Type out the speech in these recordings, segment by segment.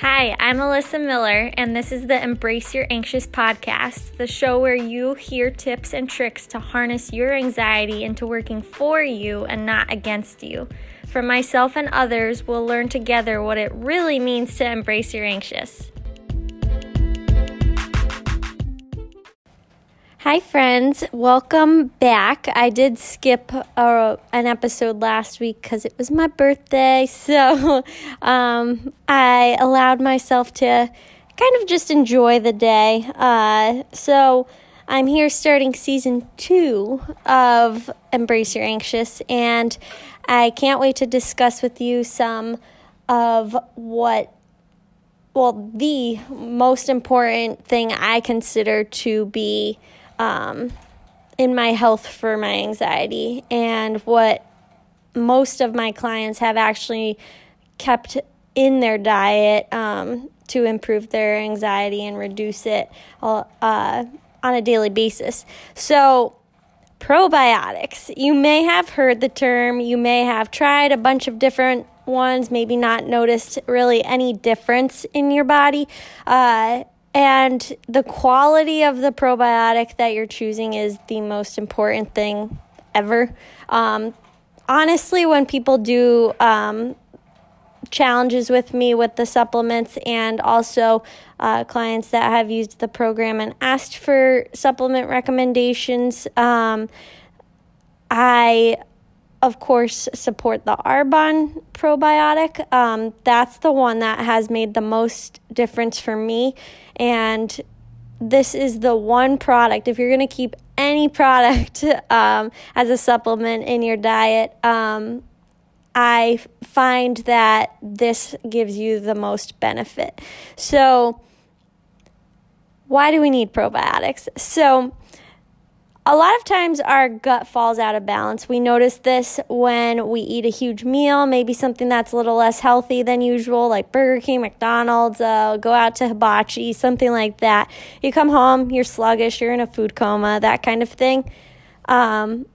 Hi, I'm Alyssa Miller, and this is the Embrace Your Anxious podcast, the show where you hear tips and tricks to harness your anxiety into working for you and not against you. From myself and others, we'll learn together what it really means to embrace your anxious. Hi, friends. Welcome back. I did skip uh, an episode last week because it was my birthday. So um, I allowed myself to kind of just enjoy the day. Uh, so I'm here starting season two of Embrace Your Anxious, and I can't wait to discuss with you some of what well, the most important thing I consider to be um, in my health for my anxiety and what most of my clients have actually kept in their diet um, to improve their anxiety and reduce it uh, on a daily basis. So, probiotics. You may have heard the term, you may have tried a bunch of different ones, maybe not noticed really any difference in your body. Uh, and the quality of the probiotic that you're choosing is the most important thing ever. Um, honestly, when people do um, challenges with me with the supplements and also uh, clients that have used the program and asked for supplement recommendations, um, I of course, support the Arbonne probiotic. Um, that's the one that has made the most difference for me. And this is the one product, if you're going to keep any product um, as a supplement in your diet, um, I find that this gives you the most benefit. So, why do we need probiotics? So, a lot of times our gut falls out of balance. We notice this when we eat a huge meal, maybe something that's a little less healthy than usual, like Burger King, McDonald's, uh, go out to hibachi, something like that. You come home, you're sluggish, you're in a food coma, that kind of thing. Um,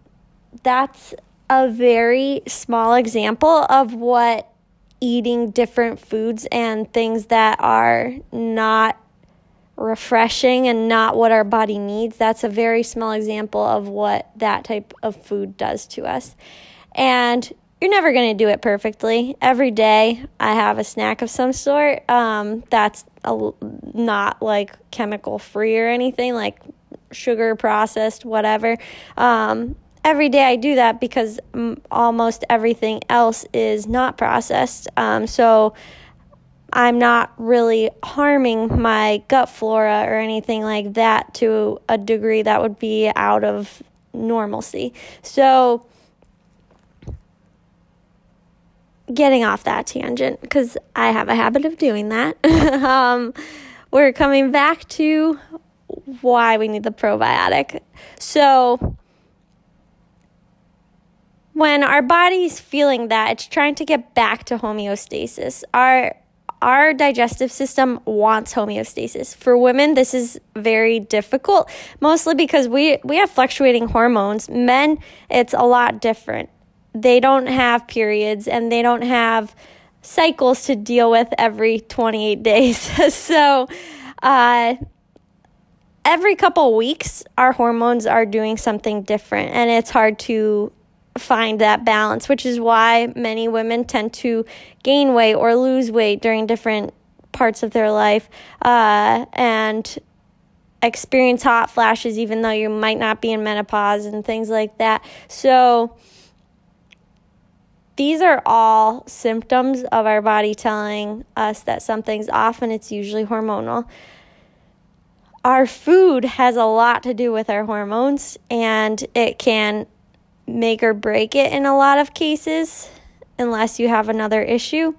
that's a very small example of what eating different foods and things that are not refreshing and not what our body needs. That's a very small example of what that type of food does to us. And you're never going to do it perfectly. Every day I have a snack of some sort um, that's a, not like chemical free or anything, like sugar processed, whatever. Um, every day I do that because almost everything else is not processed. Um, so I'm not really harming my gut flora or anything like that to a degree that would be out of normalcy. So, getting off that tangent, because I have a habit of doing that, um, we're coming back to why we need the probiotic. So, when our body's feeling that, it's trying to get back to homeostasis. Our our digestive system wants homeostasis. For women, this is very difficult, mostly because we, we have fluctuating hormones. Men, it's a lot different. They don't have periods and they don't have cycles to deal with every 28 days. so, uh, every couple weeks, our hormones are doing something different, and it's hard to find that balance, which is why many women tend to gain weight or lose weight during different parts of their life uh, and experience hot flashes, even though you might not be in menopause and things like that. So, these are all symptoms of our body telling us that something's off, and it's usually hormonal. Our food has a lot to do with our hormones, and it can make or break it in a lot of cases, unless you have another issue.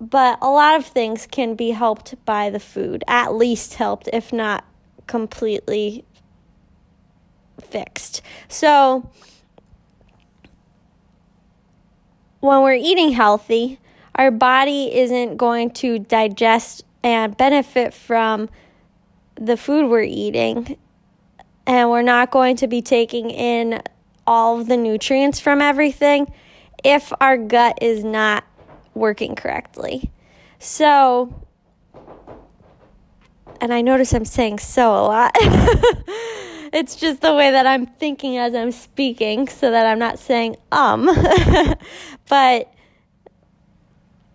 But a lot of things can be helped by the food, at least helped, if not completely fixed. So, when we're eating healthy, our body isn't going to digest and benefit from the food we're eating, and we're not going to be taking in all of the nutrients from everything if our gut is not working correctly. So, and I notice I'm saying so a lot. it's just the way that I'm thinking as I'm speaking so that I'm not saying um. but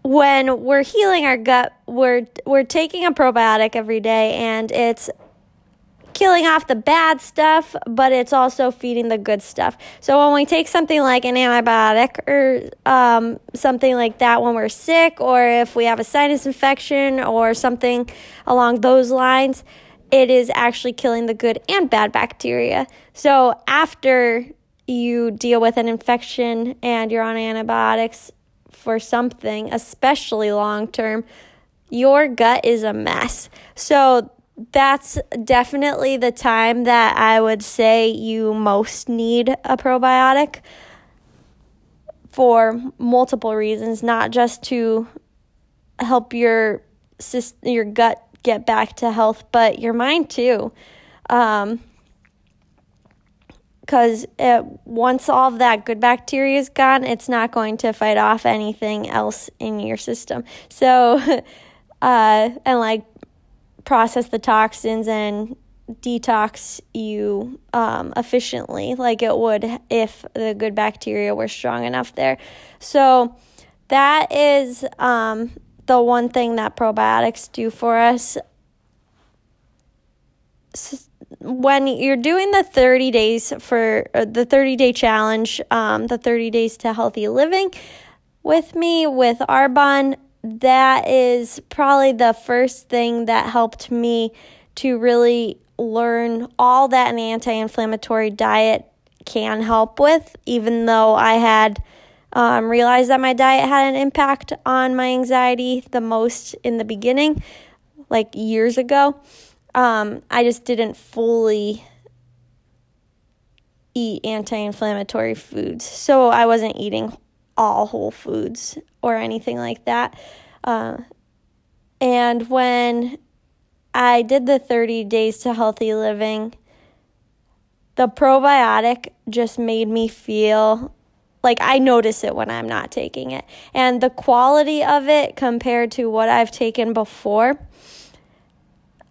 when we're healing our gut, we're we're taking a probiotic every day and it's killing off the bad stuff, but it's also feeding the good stuff. So when we take something like an antibiotic or um, something like that when we're sick, or if we have a sinus infection or something along those lines, it is actually killing the good and bad bacteria. So after you deal with an infection and you're on antibiotics for something, especially long term, your gut is a mess. So that's definitely the time that I would say you most need a probiotic for multiple reasons, not just to help your your gut get back to health, but your mind too. Um, because once all of that good bacteria is gone, it's not going to fight off anything else in your system. So, uh, and like process the toxins and detox you um, efficiently, like it would if the good bacteria were strong enough there. So, that is um, the one thing that probiotics do for us. When you're doing the 30 days for uh, the 30 day challenge, um, the 30 days to healthy living with me with Arbonne, that is probably the first thing that helped me to really learn all that an anti inflammatory diet can help with, even though I had um, realized that my diet had an impact on my anxiety the most in the beginning, like years ago. Um, I just didn't fully eat anti inflammatory foods. So I wasn't eating all whole foods or anything like that. Uh, and when I did the 30 days to healthy living, the probiotic just made me feel like I notice it when I'm not taking it. And the quality of it compared to what I've taken before,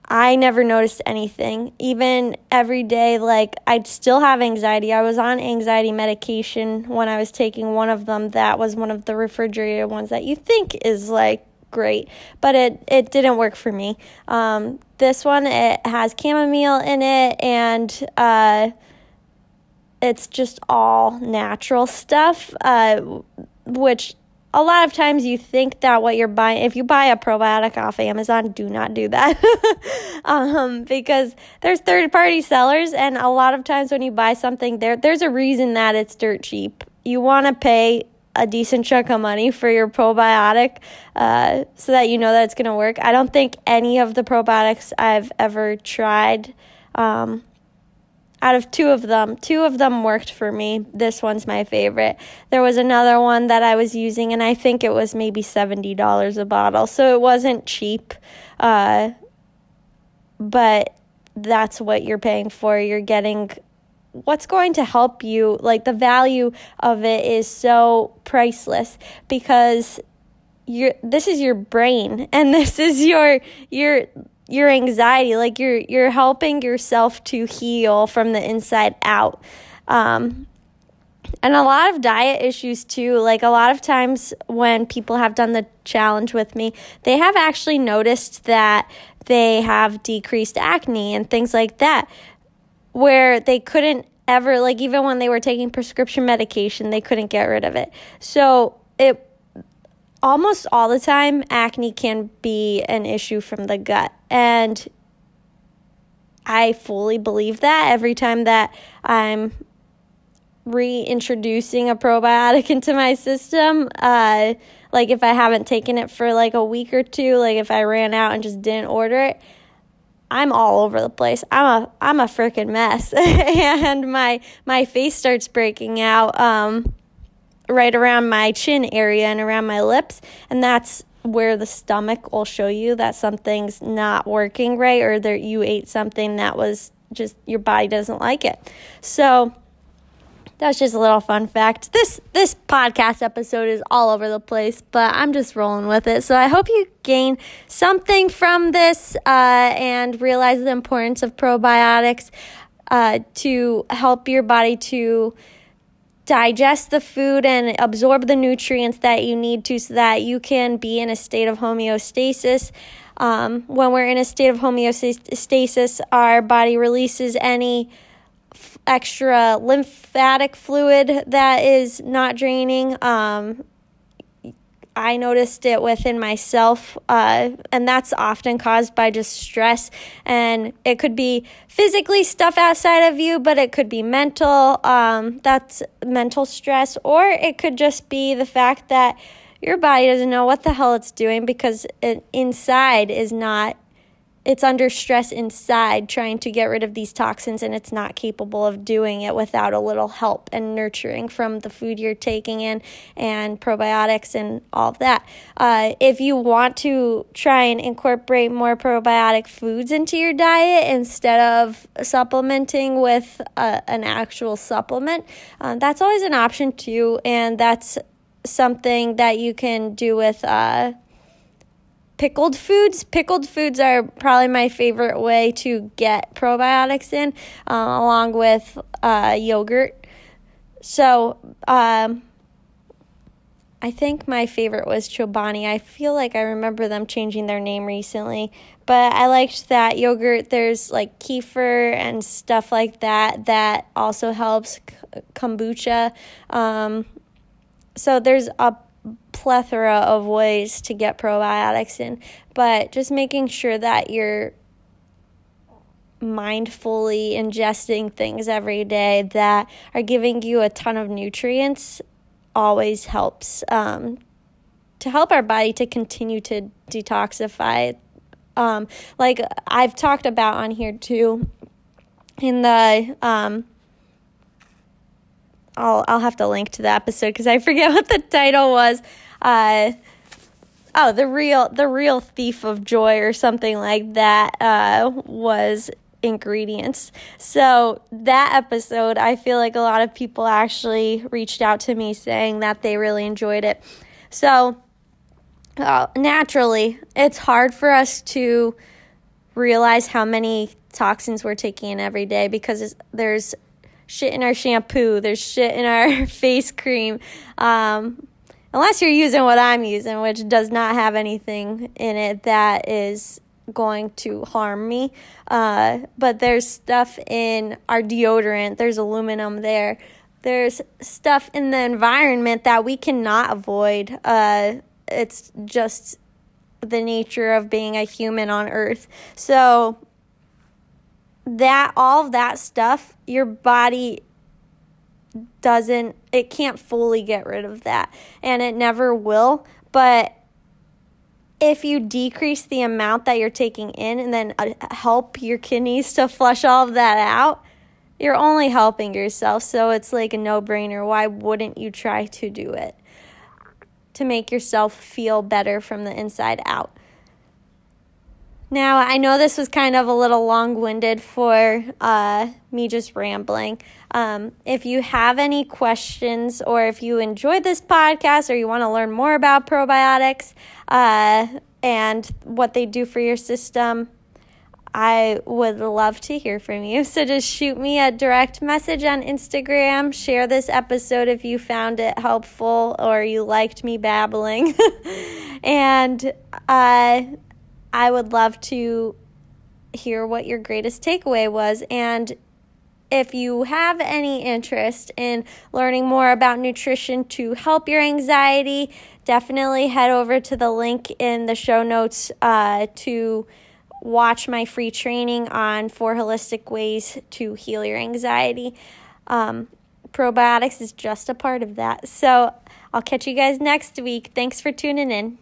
I never noticed anything. Even every day, like I'd still have anxiety. I was on anxiety medication when I was taking one of them. That was one of the refrigerated ones that you think is like great, but it it didn't work for me. Um, this one it has chamomile in it, and uh, it's just all natural stuff, uh, which a lot of times you think that what you're buying, if you buy a probiotic off Amazon, do not do that. um, because there's third party sellers, and a lot of times when you buy something, there there's a reason that it's dirt cheap. You want to pay a decent chunk of money for your probiotic uh, so that you know that it's going to work. I don't think any of the probiotics I've ever tried. Um, out of two of them, two of them worked for me. This one's my favorite. There was another one that I was using, and I think it was maybe $70 a bottle. So it wasn't cheap. Uh, but that's what you're paying for. You're getting what's going to help you. Like the value of it is so priceless because you're this is your brain and this is your your your anxiety like you're you're helping yourself to heal from the inside out. Um, and a lot of diet issues too. Like a lot of times when people have done the challenge with me they have actually noticed that they have decreased acne and things like that where they couldn't ever like even when they were taking prescription medication they couldn't get rid of it. So it almost all the time, acne can be an issue from the gut. And I fully believe that every time that I'm reintroducing a probiotic into my system. Uh, like if I haven't taken it for like a week or two, like if I ran out and just didn't order it, I'm all over the place. I'm a I'm a freaking mess, and my my face starts breaking out. Um, right around my chin area and around my lips, and that's where the stomach will show you that something's not working right or that you ate something that was just your body doesn't like it. So that's just a little fun fact. This this podcast episode is all over the place, but I'm just rolling with it. So I hope you gain something from this uh, and realize the importance of probiotics uh, to help your body to digest the food and absorb the nutrients that you need to so that you can be in a state of homeostasis. Um, when we're in a state of homeostasis, our body releases any f- extra lymphatic fluid that is not draining. Um, I noticed it within myself, uh, and that's often caused by just stress. And it could be physically stuff outside of you, but it could be mental. Um, that's mental stress, or it could just be the fact that your body doesn't know what the hell it's doing because it inside is not it's under stress inside trying to get rid of these toxins and it's not capable of doing it without a little help and nurturing from the food you're taking in and probiotics and all of that. Uh, if you want to try and incorporate more probiotic foods into your diet instead of supplementing with uh, an actual supplement uh, that's always an option too and that's something that you can do with uh, pickled foods. Pickled foods are probably my favorite way to get probiotics in, uh, along with uh, yogurt. So, um, I think my favorite was Chobani. I feel like I remember them changing their name recently, but I liked that yogurt. There's like kefir and stuff like that that also helps kombucha. Um, so there's a plethora of ways to get probiotics in, but just making sure that you're mindfully ingesting things every day that are giving you a ton of nutrients always helps um, to help our body to continue to detoxify. Um, like I've talked about on here too, in the um, I'll I'll have to link to the episode because I forget what the title was. Uh, oh, the real the real thief of joy or something like that uh, was ingredients. So that episode, I feel like a lot of people actually reached out to me saying that they really enjoyed it. So uh, naturally, it's hard for us to realize how many toxins we're taking in every day because there's shit in our shampoo, there's shit in our face cream. Um, unless you're using what I'm using, which does not have anything in it that is going to harm me. Uh, but there's stuff in our deodorant, there's aluminum there. There's stuff in the environment that we cannot avoid. Uh, it's just the nature of being a human on earth. So that all of that stuff your body doesn't it can't fully get rid of that and it never will but if you decrease the amount that you're taking in and then uh, help your kidneys to flush all of that out you're only helping yourself so it's like a no-brainer. Why wouldn't you try to do it? To make yourself feel better from the inside out now, I know this was kind of a little long winded for uh, me just rambling. Um, if you have any questions or if you enjoyed this podcast or you want to learn more about probiotics uh, and what they do for your system, I would love to hear from you. So just shoot me a direct message on Instagram. Share this episode if you found it helpful or you liked me babbling. and uh, I would love to hear what your greatest takeaway was. And if you have any interest in learning more about nutrition to help your anxiety, definitely head over to the link in the show notes uh, to watch my free training on four holistic ways to heal your anxiety. Um, probiotics is just a part of that. So I'll catch you guys next week. Thanks for tuning in.